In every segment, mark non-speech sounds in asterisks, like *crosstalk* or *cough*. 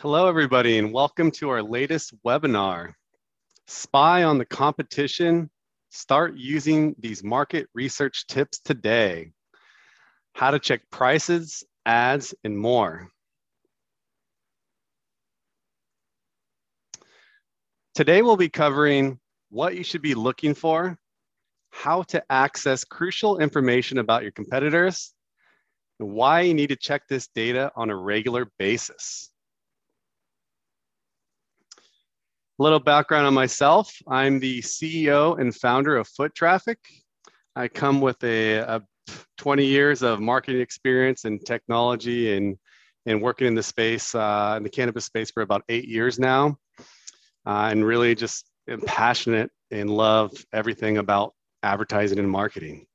Hello, everybody, and welcome to our latest webinar. Spy on the competition, start using these market research tips today. How to check prices, ads, and more. Today we'll be covering what you should be looking for, how to access crucial information about your competitors, and why you need to check this data on a regular basis. A little background on myself. I'm the CEO and founder of Foot Traffic. I come with a, a 20 years of marketing experience and technology and, and working in the space, uh, in the cannabis space for about eight years now. Uh, and really just am passionate and love everything about advertising and marketing.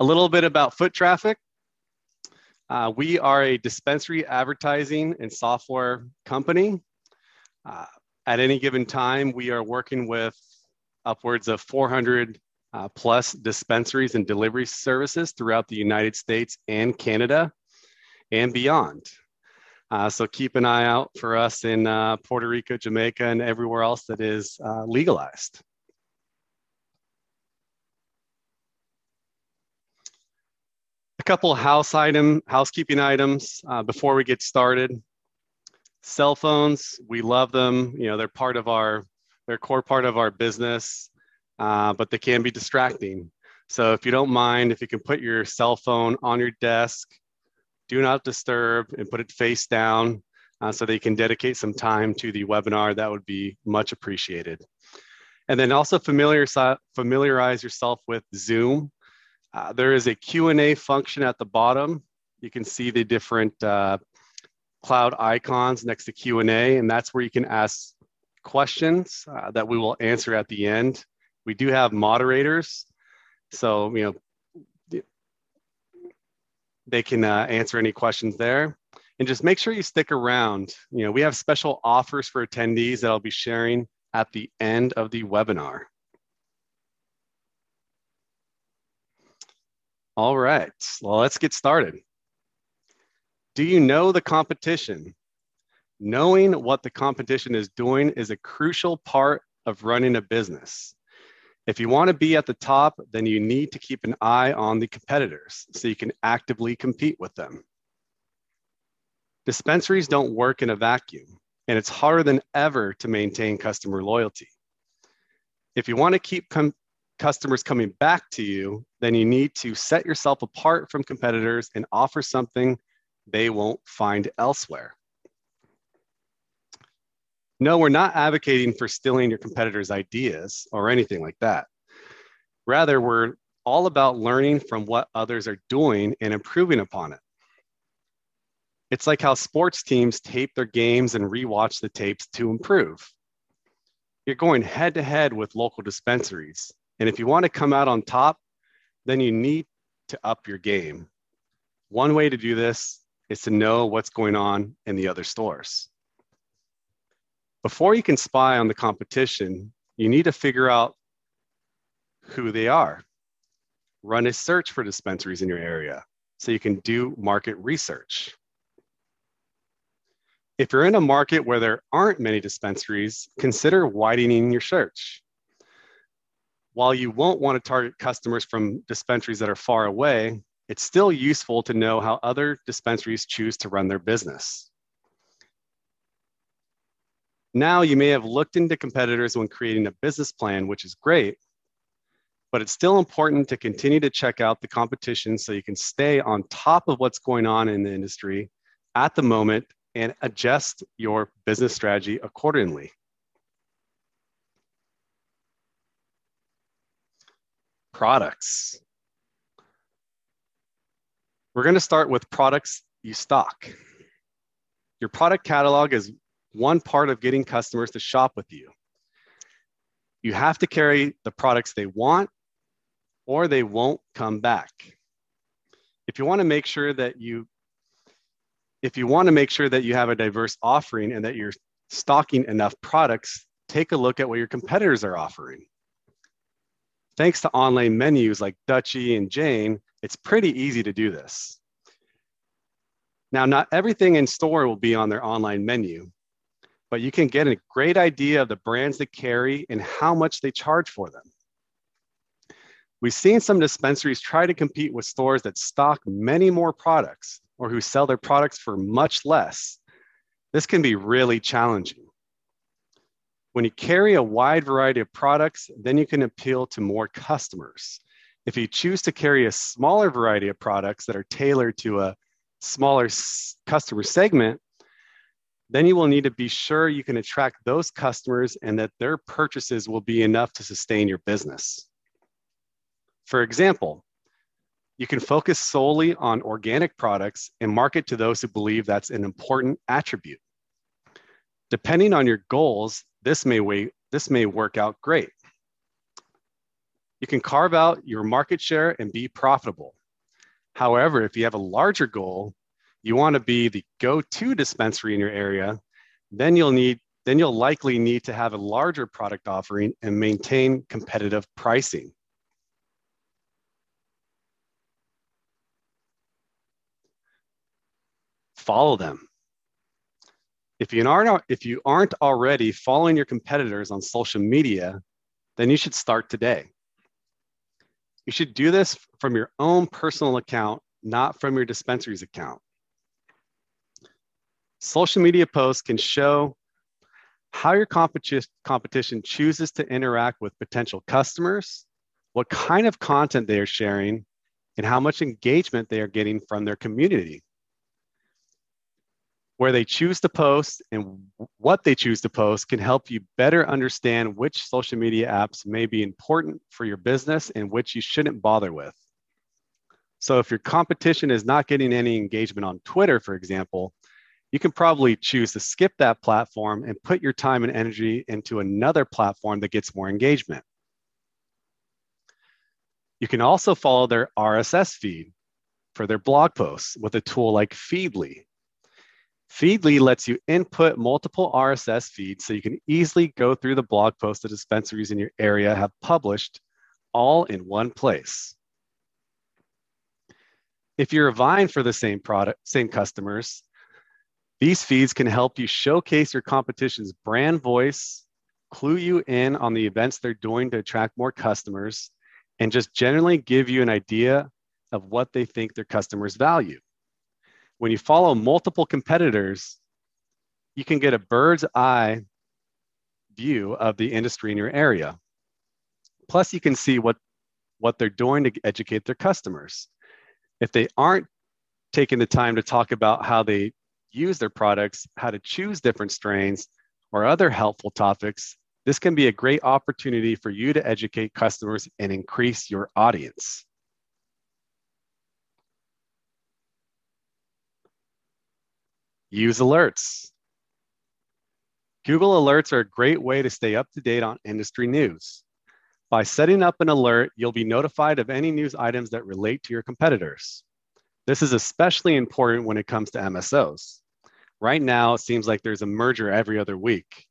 A little bit about Foot Traffic. Uh, we are a dispensary advertising and software company. Uh, at any given time, we are working with upwards of 400 uh, plus dispensaries and delivery services throughout the United States and Canada and beyond. Uh, so keep an eye out for us in uh, Puerto Rico, Jamaica, and everywhere else that is uh, legalized. A couple house item, housekeeping items uh, before we get started. Cell phones, we love them. You know, they're part of our, they're core part of our business, uh, but they can be distracting. So if you don't mind, if you can put your cell phone on your desk, do not disturb and put it face down uh, so that you can dedicate some time to the webinar, that would be much appreciated. And then also familiar, familiarize yourself with Zoom. Uh, there is a Q&A function at the bottom. You can see the different uh, cloud icons next to Q&A, and that's where you can ask questions uh, that we will answer at the end. We do have moderators, so you know they can uh, answer any questions there. And just make sure you stick around. You know, we have special offers for attendees that I'll be sharing at the end of the webinar. All right, well, let's get started. Do you know the competition? Knowing what the competition is doing is a crucial part of running a business. If you want to be at the top, then you need to keep an eye on the competitors so you can actively compete with them. Dispensaries don't work in a vacuum, and it's harder than ever to maintain customer loyalty. If you want to keep com customers coming back to you, then you need to set yourself apart from competitors and offer something they won't find elsewhere. No, we're not advocating for stealing your competitors' ideas or anything like that. Rather, we're all about learning from what others are doing and improving upon it. It's like how sports teams tape their games and rewatch the tapes to improve. You're going head to head with local dispensaries. And if you want to come out on top, then you need to up your game. One way to do this is to know what's going on in the other stores. Before you can spy on the competition, you need to figure out who they are. Run a search for dispensaries in your area so you can do market research. If you're in a market where there aren't many dispensaries, consider widening your search. While you won't want to target customers from dispensaries that are far away, it's still useful to know how other dispensaries choose to run their business. Now, you may have looked into competitors when creating a business plan, which is great, but it's still important to continue to check out the competition so you can stay on top of what's going on in the industry at the moment and adjust your business strategy accordingly. Products. We're going to start with products you stock. Your product catalog is one part of getting customers to shop with you. You have to carry the products they want or they won't come back. If you want to make sure that you if you want to make sure that you have a diverse offering and that you're stocking enough products, take a look at what your competitors are offering. Thanks to online menus like Dutchie and Jane, it's pretty easy to do this. Now, not everything in store will be on their online menu, but you can get a great idea of the brands they carry and how much they charge for them. We've seen some dispensaries try to compete with stores that stock many more products or who sell their products for much less. This can be really challenging. When you carry a wide variety of products, then you can appeal to more customers. If you choose to carry a smaller variety of products that are tailored to a smaller customer segment, then you will need to be sure you can attract those customers and that their purchases will be enough to sustain your business. For example, you can focus solely on organic products and market to those who believe that's an important attribute. Depending on your goals, this may, this may work out great. You can carve out your market share and be profitable. However, if you have a larger goal, you want to be the go-to dispensary in your area, then you'll need then you'll likely need to have a larger product offering and maintain competitive pricing. Follow them. If you aren't if you aren't already following your competitors on social media, then you should start today. You should do this from your own personal account, not from your dispensary's account. Social media posts can show how your competition chooses to interact with potential customers, what kind of content they are sharing, and how much engagement they are getting from their community. Where they choose to post and what they choose to post can help you better understand which social media apps may be important for your business and which you shouldn't bother with. So if your competition is not getting any engagement on Twitter, for example, you can probably choose to skip that platform and put your time and energy into another platform that gets more engagement. You can also follow their RSS feed for their blog posts with a tool like Feedly. Feedly lets you input multiple RSS feeds so you can easily go through the blog posts the dispensaries in your area have published all in one place. If you're vying for the same product, same customers, these feeds can help you showcase your competition's brand voice, clue you in on the events they're doing to attract more customers, and just generally give you an idea of what they think their customers value. When you follow multiple competitors, you can get a bird's eye view of the industry in your area. Plus, you can see what, what they're doing to educate their customers. If they aren't taking the time to talk about how they use their products, how to choose different strains, or other helpful topics, this can be a great opportunity for you to educate customers and increase your audience. Use alerts. Google Alerts are a great way to stay up to date on industry news. By setting up an alert, you'll be notified of any news items that relate to your competitors. This is especially important when it comes to MSOs. Right now, it seems like there's a merger every other week.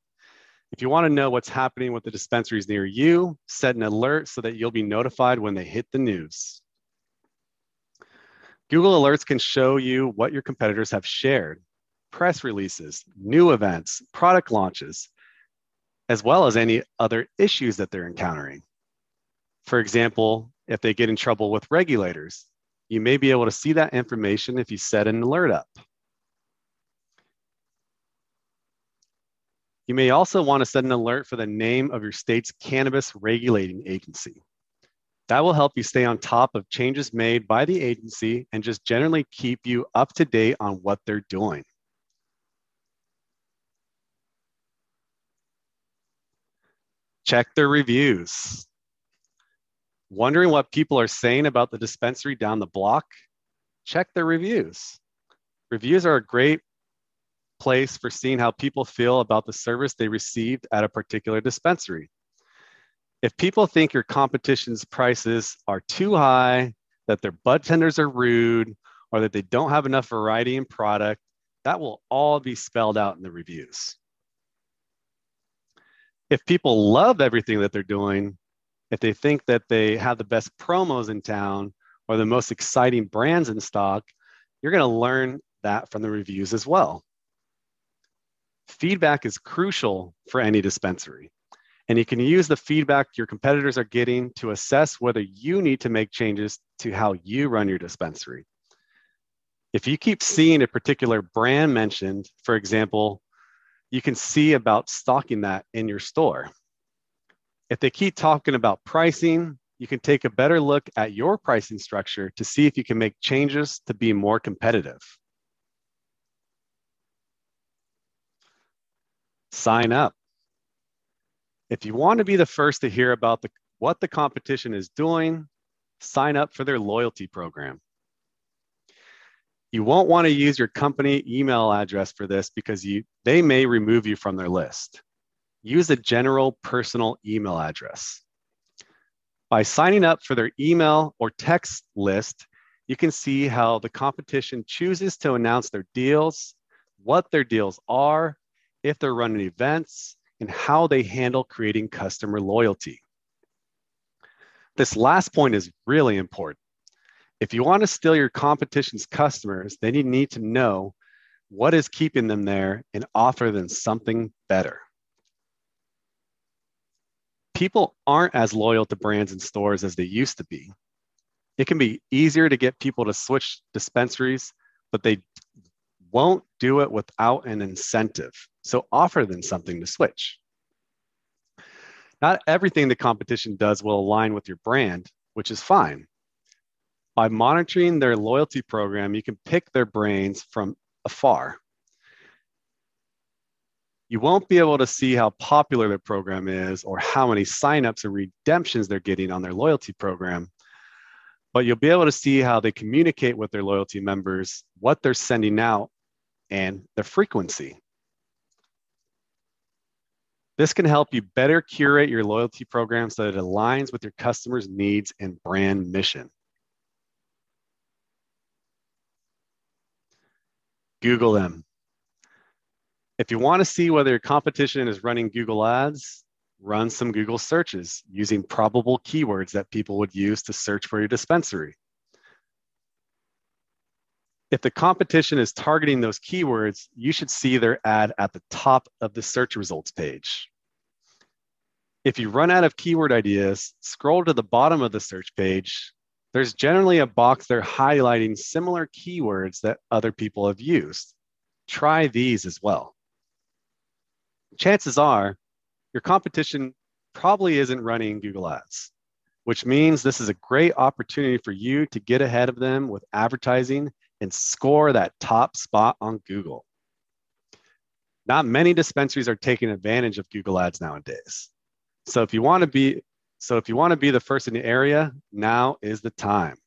If you want to know what's happening with the dispensaries near you, set an alert so that you'll be notified when they hit the news. Google Alerts can show you what your competitors have shared, press releases, new events, product launches, as well as any other issues that they're encountering. For example, if they get in trouble with regulators, you may be able to see that information if you set an alert up. You may also want to set an alert for the name of your state's cannabis regulating agency. That will help you stay on top of changes made by the agency and just generally keep you up to date on what they're doing. Check their reviews. Wondering what people are saying about the dispensary down the block? Check their reviews. Reviews are a great place for seeing how people feel about the service they received at a particular dispensary. If people think your competition's prices are too high, that their bud tenders are rude, or that they don't have enough variety in product, that will all be spelled out in the reviews. If people love everything that they're doing, if they think that they have the best promos in town or the most exciting brands in stock, you're going to learn that from the reviews as well. Feedback is crucial for any dispensary, and you can use the feedback your competitors are getting to assess whether you need to make changes to how you run your dispensary. If you keep seeing a particular brand mentioned, for example, you can see about stocking that in your store. If they keep talking about pricing, you can take a better look at your pricing structure to see if you can make changes to be more competitive. Sign up. If you want to be the first to hear about the, what the competition is doing, sign up for their loyalty program. You won't want to use your company email address for this because you, they may remove you from their list. Use a general personal email address. By signing up for their email or text list, you can see how the competition chooses to announce their deals, what their deals are, if they're running events, and how they handle creating customer loyalty. This last point is really important. If you want to steal your competition's customers, then you need to know what is keeping them there and offer them something better. People aren't as loyal to brands and stores as they used to be. It can be easier to get people to switch dispensaries, but they won't do it without an incentive. So offer them something to switch. Not everything the competition does will align with your brand, which is fine. By monitoring their loyalty program, you can pick their brains from afar. You won't be able to see how popular their program is or how many signups or redemptions they're getting on their loyalty program, but you'll be able to see how they communicate with their loyalty members, what they're sending out, and the frequency. This can help you better curate your loyalty program so that it aligns with your customers' needs and brand mission. Google them. If you want to see whether your competition is running Google Ads, run some Google searches using probable keywords that people would use to search for your dispensary. If the competition is targeting those keywords, you should see their ad at the top of the search results page. If you run out of keyword ideas, scroll to the bottom of the search page there's generally a box there highlighting similar keywords that other people have used. Try these as well. Chances are your competition probably isn't running Google Ads, which means this is a great opportunity for you to get ahead of them with advertising and score that top spot on Google. Not many dispensaries are taking advantage of Google Ads nowadays. So if you want to be so if you want to be the first in the area, now is the time.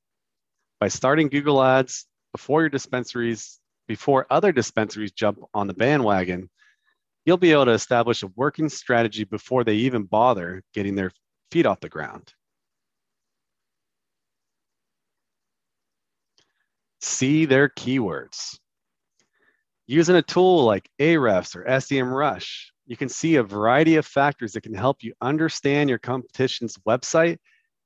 By starting Google Ads before your dispensaries, before other dispensaries jump on the bandwagon, you'll be able to establish a working strategy before they even bother getting their feet off the ground. See their keywords. Using a tool like Ahrefs or SEMrush, you can see a variety of factors that can help you understand your competition's website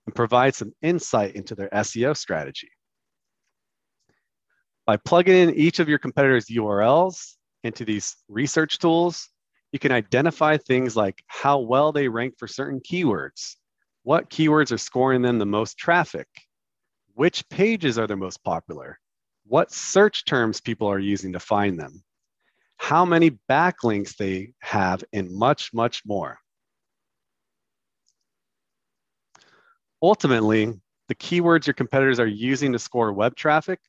and provide some insight into their SEO strategy. By plugging in each of your competitors' URLs into these research tools, you can identify things like how well they rank for certain keywords, what keywords are scoring them the most traffic, which pages are the most popular, what search terms people are using to find them, how many backlinks they have, and much, much more. Ultimately, the keywords your competitors are using to score web traffic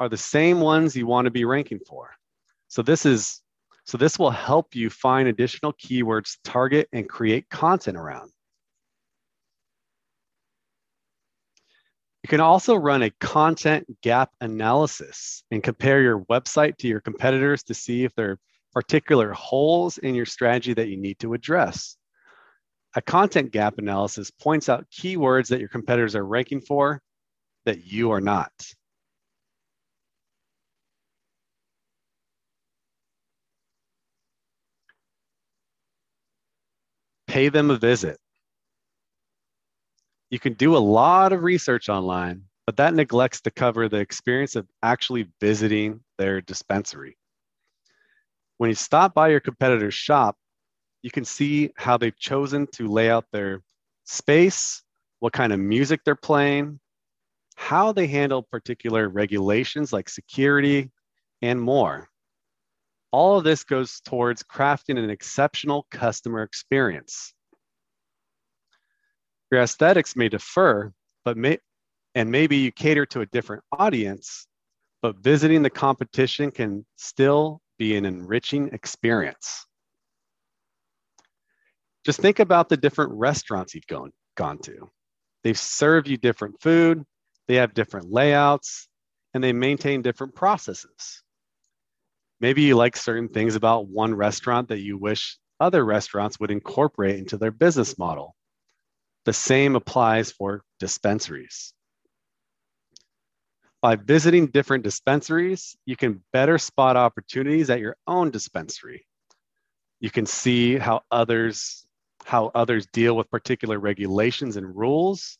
are the same ones you want to be ranking for. So this is so this will help you find additional keywords to target and create content around. You can also run a content gap analysis and compare your website to your competitors to see if there are particular holes in your strategy that you need to address. A content gap analysis points out keywords that your competitors are ranking for that you are not. Pay them a visit. You can do a lot of research online, but that neglects to cover the experience of actually visiting their dispensary. When you stop by your competitor's shop, you can see how they've chosen to lay out their space, what kind of music they're playing, how they handle particular regulations like security, and more. All of this goes towards crafting an exceptional customer experience. Your aesthetics may differ, but may, and maybe you cater to a different audience, but visiting the competition can still be an enriching experience. Just think about the different restaurants you've gone, gone to. They serve you different food, they have different layouts, and they maintain different processes. Maybe you like certain things about one restaurant that you wish other restaurants would incorporate into their business model. The same applies for dispensaries. By visiting different dispensaries, you can better spot opportunities at your own dispensary. You can see how others how others deal with particular regulations and rules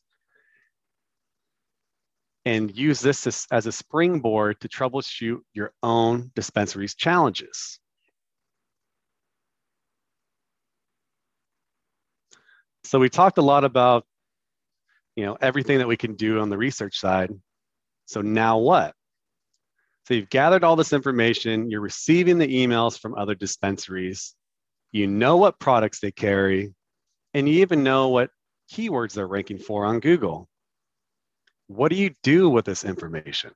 and use this as, a springboard to troubleshoot your own dispensary's challenges. So we talked a lot about, you know, everything that we can do on the research side. So now what? So you've gathered all this information, you're receiving the emails from other dispensaries, you know what products they carry, and you even know what keywords they're ranking for on Google. What do you do with this information?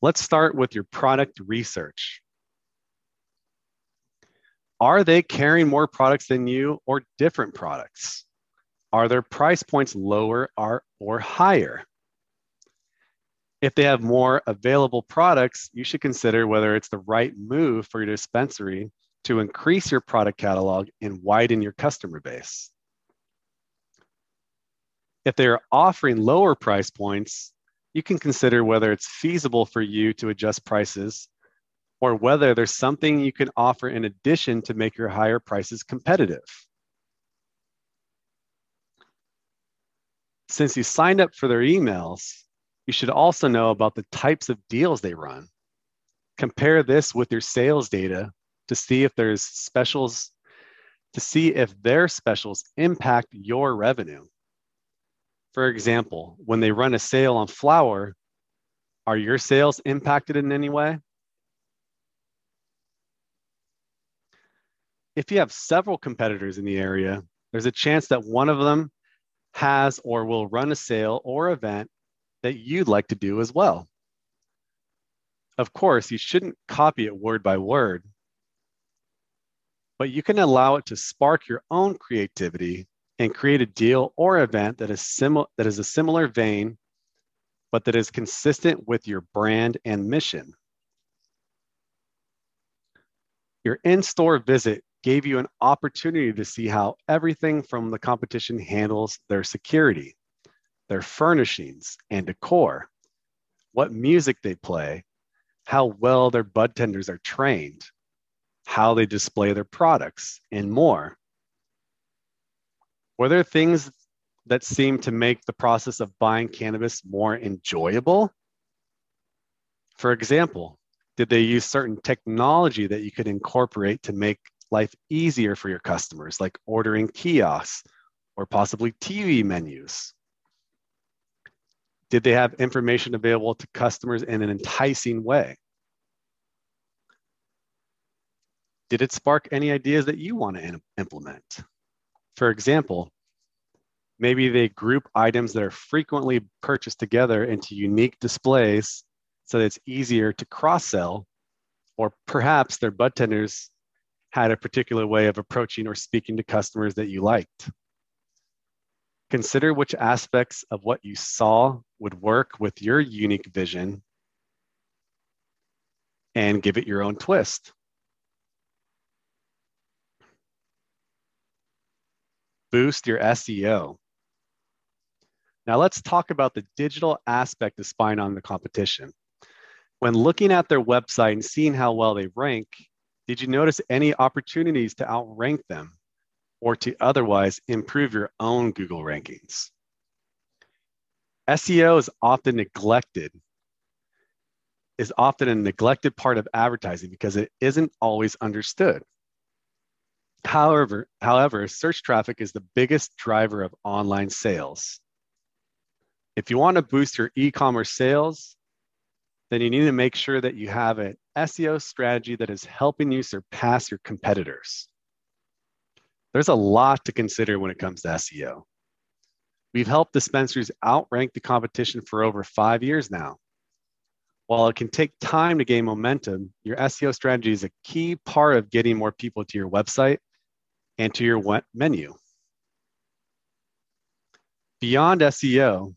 Let's start with your product research. Are they carrying more products than you or different products? Are their price points lower or, or higher? If they have more available products, you should consider whether it's the right move for your dispensary to increase your product catalog and widen your customer base. If they're offering lower price points, you can consider whether it's feasible for you to adjust prices or whether there's something you can offer in addition to make your higher prices competitive. Since you signed up for their emails, you should also know about the types of deals they run. Compare this with your sales data to see if there's specials, to see if their specials impact your revenue. For example, when they run a sale on flower, are your sales impacted in any way? If you have several competitors in the area, there's a chance that one of them has or will run a sale or event that you'd like to do as well. Of course, you shouldn't copy it word by word, but you can allow it to spark your own creativity and create a deal or event that is similar that is a similar vein but that is consistent with your brand and mission. Your in-store visit gave you an opportunity to see how everything from the competition handles their security, their furnishings and decor, what music they play, how well their bud tenders are trained, how they display their products, and more. Were there things that seemed to make the process of buying cannabis more enjoyable? For example, did they use certain technology that you could incorporate to make life easier for your customers, like ordering kiosks or possibly TV menus? Did they have information available to customers in an enticing way? Did it spark any ideas that you want to implement? For example, maybe they group items that are frequently purchased together into unique displays so that it's easier to cross sell, or perhaps their bud tenders had a particular way of approaching or speaking to customers that you liked. Consider which aspects of what you saw would work with your unique vision and give it your own twist. boost your SEO. Now let's talk about the digital aspect of spying on the competition. When looking at their website and seeing how well they rank, did you notice any opportunities to outrank them or to otherwise improve your own Google rankings? SEO is often neglected. is often a neglected part of advertising because it isn't always understood. However, however, search traffic is the biggest driver of online sales. If you want to boost your e-commerce sales, then you need to make sure that you have an SEO strategy that is helping you surpass your competitors. There's a lot to consider when it comes to SEO. We've helped dispensaries outrank the competition for over five years now. While it can take time to gain momentum, your SEO strategy is a key part of getting more people to your website and to your menu. Beyond SEO,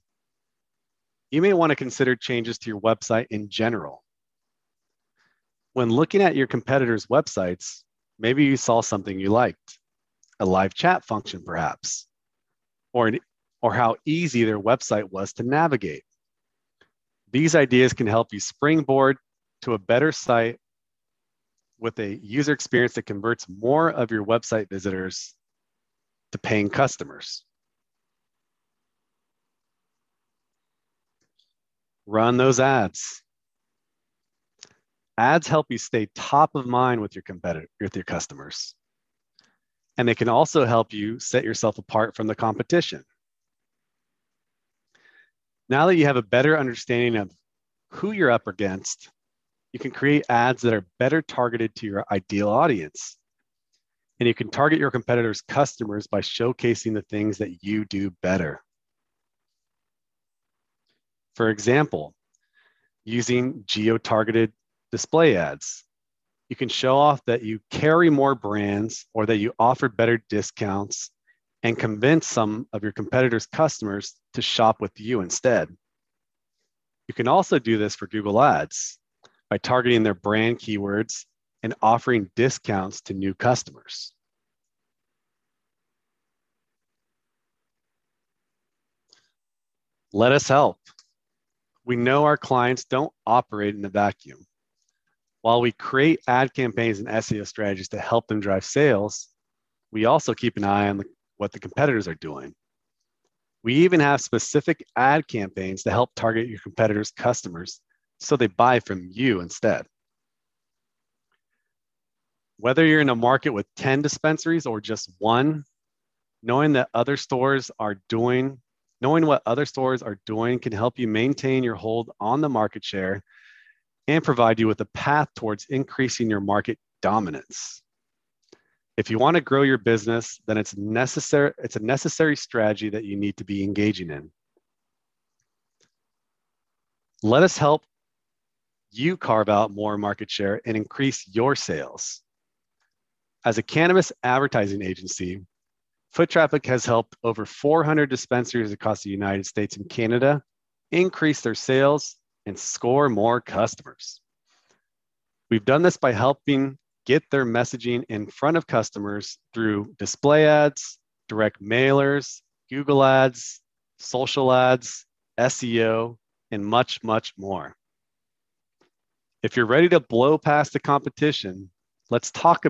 you may want to consider changes to your website in general. When looking at your competitors' websites, maybe you saw something you liked, a live chat function perhaps, or, an, or how easy their website was to navigate. These ideas can help you springboard to a better site with a user experience that converts more of your website visitors to paying customers. Run those ads. Ads help you stay top of mind with your competitor, with your customers. And they can also help you set yourself apart from the competition. Now that you have a better understanding of who you're up against, you can create ads that are better targeted to your ideal audience. And you can target your competitors' customers by showcasing the things that you do better. For example, using geo targeted display ads, you can show off that you carry more brands or that you offer better discounts and convince some of your competitors' customers to shop with you instead. You can also do this for Google Ads by targeting their brand keywords and offering discounts to new customers. Let us help. We know our clients don't operate in a vacuum. While we create ad campaigns and SEO strategies to help them drive sales, we also keep an eye on the, what the competitors are doing. We even have specific ad campaigns to help target your competitors' customers so they buy from you instead. Whether you're in a market with 10 dispensaries or just one, knowing that other stores are doing, knowing what other stores are doing can help you maintain your hold on the market share and provide you with a path towards increasing your market dominance. If you want to grow your business, then it's necessary it's a necessary strategy that you need to be engaging in. Let us help you carve out more market share and increase your sales. As a cannabis advertising agency, Foot Traffic has helped over 400 dispensaries across the United States and Canada increase their sales and score more customers. We've done this by helping get their messaging in front of customers through display ads, direct mailers, Google ads, social ads, SEO, and much, much more. If you're ready to blow past the competition, let's talk,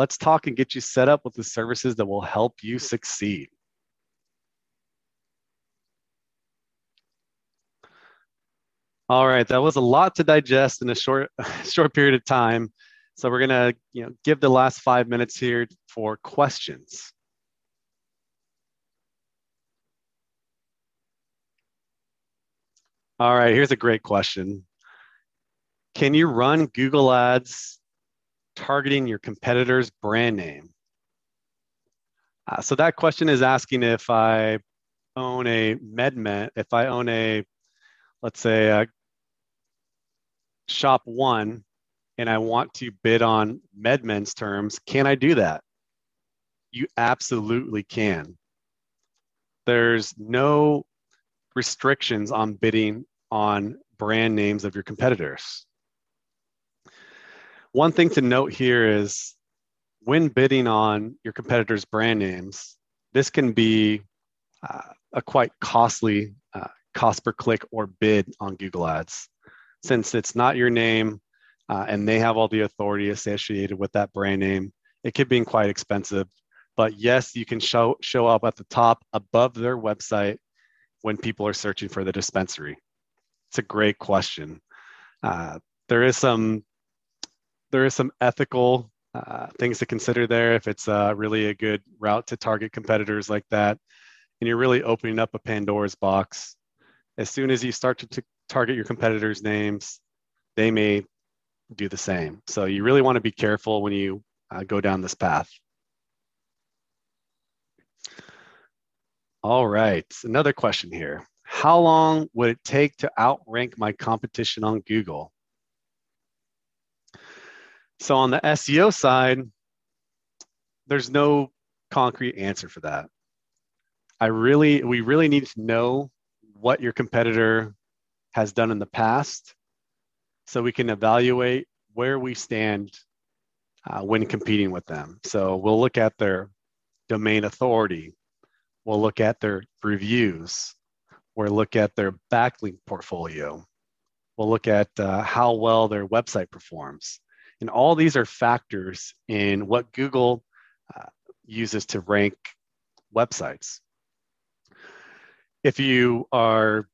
let's talk and get you set up with the services that will help you succeed. All right, that was a lot to digest in a short *laughs* short period of time. So we're gonna you know give the last five minutes here for questions. All right, here's a great question. Can you run Google Ads targeting your competitor's brand name? Uh, so that question is asking if I own a MedMen, if I own a, let's say, a shop one and I want to bid on MedMen's terms, can I do that? You absolutely can. There's no restrictions on bidding on brand names of your competitors. One thing to note here is when bidding on your competitors' brand names, this can be uh, a quite costly uh, cost per click or bid on Google Ads since it's not your name uh, and they have all the authority associated with that brand name, it could be quite expensive. But yes, you can show, show up at the top above their website when people are searching for the dispensary. It's a great question. Uh, there is some there is some ethical uh, things to consider there if it's uh, really a good route to target competitors like that. And you're really opening up a pandora's box. As soon as you start to target your competitors names they may do the same. So you really want to be careful when you uh, go down this path. All right another question here. How long would it take to outrank my competition on google so on the SEO side, there's no concrete answer for that. I really, we really need to know what your competitor has done in the past so we can evaluate where we stand uh, when competing with them. So we'll look at their domain authority, we'll look at their reviews, we'll look at their backlink portfolio, we'll look at uh, how well their website performs. And all these are factors in what Google uh, uses to rank websites. If you are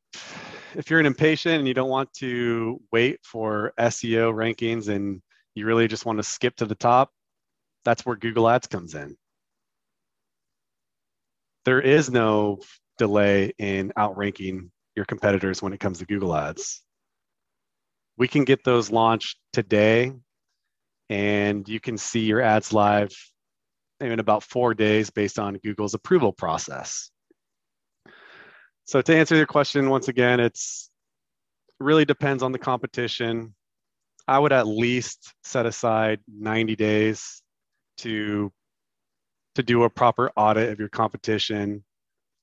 if you're an impatient and you don't want to wait for SEO rankings and you really just want to skip to the top, that's where Google Ads comes in. There is no delay in outranking your competitors when it comes to Google Ads. We can get those launched today and you can see your ads live in about four days based on Google's approval process. So to answer your question, once again, it's really depends on the competition. I would at least set aside 90 days to to do a proper audit of your competition,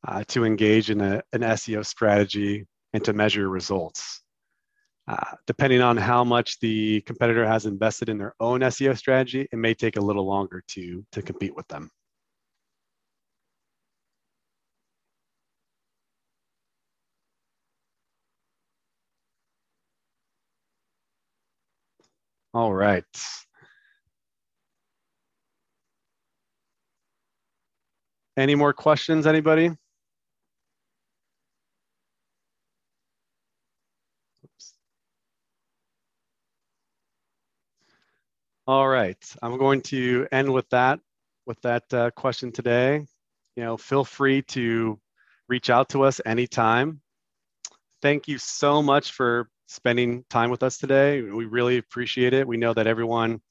uh, to engage in a, an SEO strategy, and to measure results. Uh, depending on how much the competitor has invested in their own SEO strategy, it may take a little longer to, to compete with them. All right. Any more questions, anybody? All right, I'm going to end with that, with that uh, question today. You know, feel free to reach out to us anytime. Thank you so much for spending time with us today. We really appreciate it. We know that everyone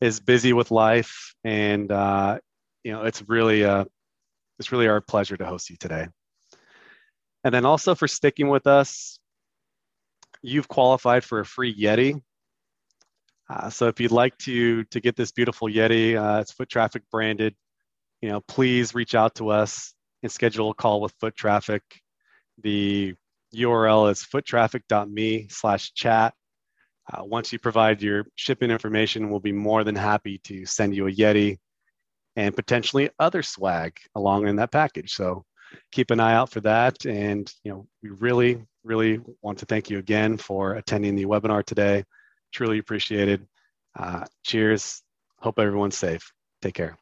is busy with life, and uh, you know, it's really uh, it's really our pleasure to host you today. And then also for sticking with us, you've qualified for a free Yeti uh, so if you'd like to to get this beautiful Yeti, uh, it's foot traffic branded. You know, please reach out to us and schedule a call with foot traffic. The URL is foottraffic.me slash chat. Uh, once you provide your shipping information, we'll be more than happy to send you a Yeti and potentially other swag along in that package. So keep an eye out for that. And you know, we really, really want to thank you again for attending the webinar today truly appreciated. Uh, cheers. Hope everyone's safe. Take care.